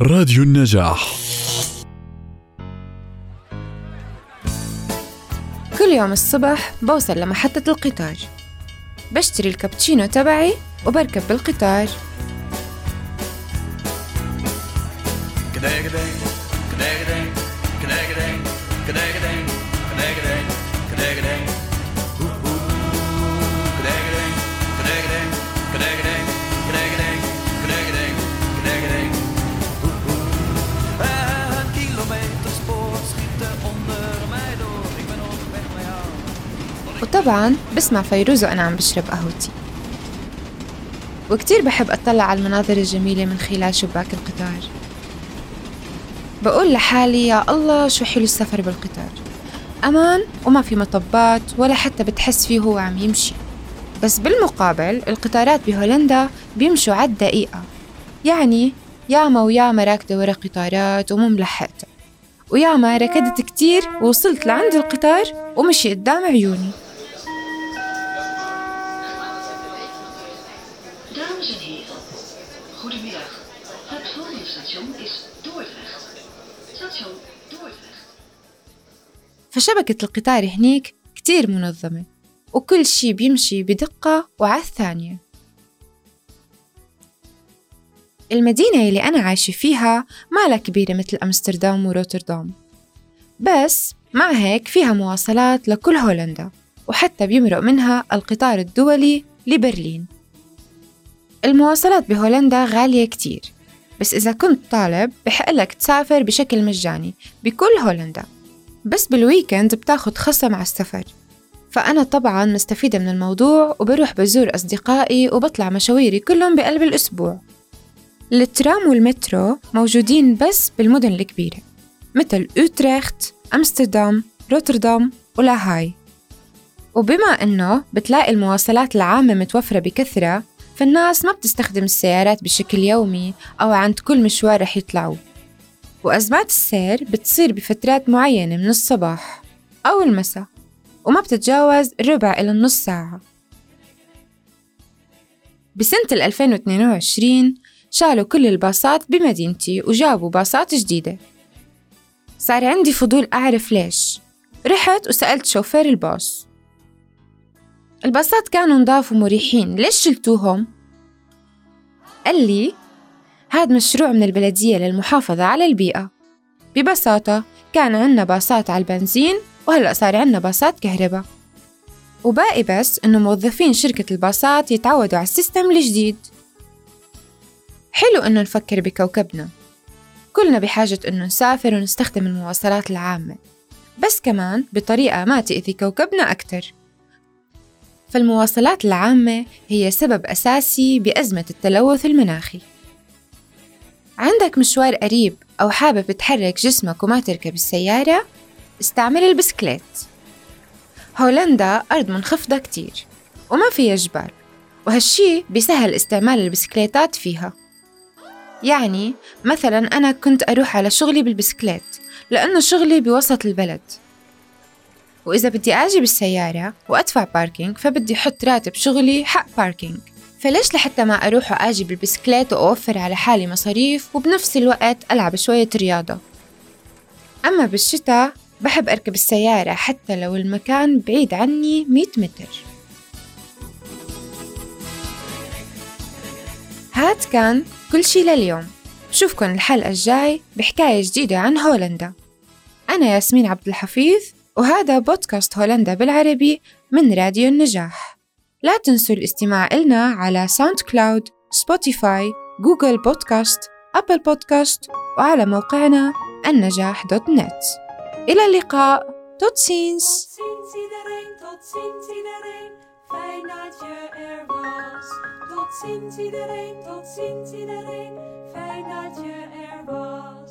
راديو النجاح. كل يوم الصبح بوصل لمحطة القطار بشتري الكابتشينو تبعي وبركب بالقطار وطبعا بسمع فيروز وأنا عم بشرب قهوتي. وكتير بحب أطلع على المناظر الجميلة من خلال شباك القطار. بقول لحالي يا الله شو حلو السفر بالقطار. أمان وما في مطبات ولا حتى بتحس فيه هو عم يمشي. بس بالمقابل القطارات بهولندا بيمشوا على الدقيقة يعني ياما وياما راكدة ورا قطارات ومو ملحقتها وياما ركضت كتير ووصلت لعند القطار ومشي قدام عيوني. Dames en heren, goedemiddag. Het volgende station is Dordrecht. Station Dordrecht. فشبكة القطار هنيك كتير منظمة وكل شي بيمشي بدقة وعلى الثانية المدينة اللي أنا عايشة فيها مالها كبيرة مثل أمستردام وروتردام بس مع هيك فيها مواصلات لكل هولندا وحتى بيمرق منها القطار الدولي لبرلين المواصلات بهولندا غالية كتير بس إذا كنت طالب بحقلك تسافر بشكل مجاني بكل هولندا بس بالويكند بتاخد خصم على السفر. فأنا طبعا مستفيدة من الموضوع وبروح بزور أصدقائي وبطلع مشاويري كلهم بقلب الأسبوع. الترام والمترو موجودين بس بالمدن الكبيرة مثل أوتريخت، أمستردام، روتردام ولاهاي. وبما إنه بتلاقي المواصلات العامة متوفرة بكثرة فالناس ما بتستخدم السيارات بشكل يومي أو عند كل مشوار رح يطلعوه وأزمات السير بتصير بفترات معينة من الصباح أو المساء وما بتتجاوز ربع إلى النص ساعة. بسنة 2022 شالوا كل الباصات بمدينتي وجابوا باصات جديدة. صار عندي فضول أعرف ليش. رحت وسألت شوفير الباص. الباصات كانوا نضاف ومريحين. ليش شلتوهم؟ قال لي هاد مشروع من البلدية للمحافظة على البيئة. ببساطة كان عنا باصات على البنزين وهلأ صار عنا باصات كهرباء. وباقي بس إنه موظفين شركة الباصات يتعودوا على السيستم الجديد. حلو إنه نفكر بكوكبنا. كلنا بحاجة إنه نسافر ونستخدم المواصلات العامة. بس كمان بطريقة ما تأذي كوكبنا أكتر. فالمواصلات العامة هي سبب أساسي بأزمة التلوث المناخي. عندك مشوار قريب أو حابب تحرك جسمك وما تركب السيارة؟ استعمل البسكليت. هولندا أرض منخفضة كتير وما فيها جبال وهالشي بيسهل استعمال البسكليتات فيها. يعني مثلا أنا كنت أروح على شغلي بالبسكليت لأنه شغلي بوسط البلد. وإذا بدي أجي بالسيارة وأدفع parking فبدي أحط راتب شغلي حق parking فليش لحتى ما أروح وأجي بالبسكليت وأوفر على حالي مصاريف وبنفس الوقت ألعب شوية رياضة؟ أما بالشتاء بحب أركب السيارة حتى لو المكان بعيد عني 100 متر. هاد كان كل شي لليوم. بشوفكن الحلقة الجاي بحكاية جديدة عن هولندا. أنا ياسمين عبد الحفيظ وهذا بودكاست هولندا بالعربي من راديو النجاح لا تنسوا الاستماع إلنا على SoundCloud Spotify Google Podcast Apple Podcast وعلى موقعنا النجاح dot net إلى اللقاء Tot ziens Tot ziens iedereen, tot ziens iedereen. Fijn dat je er was.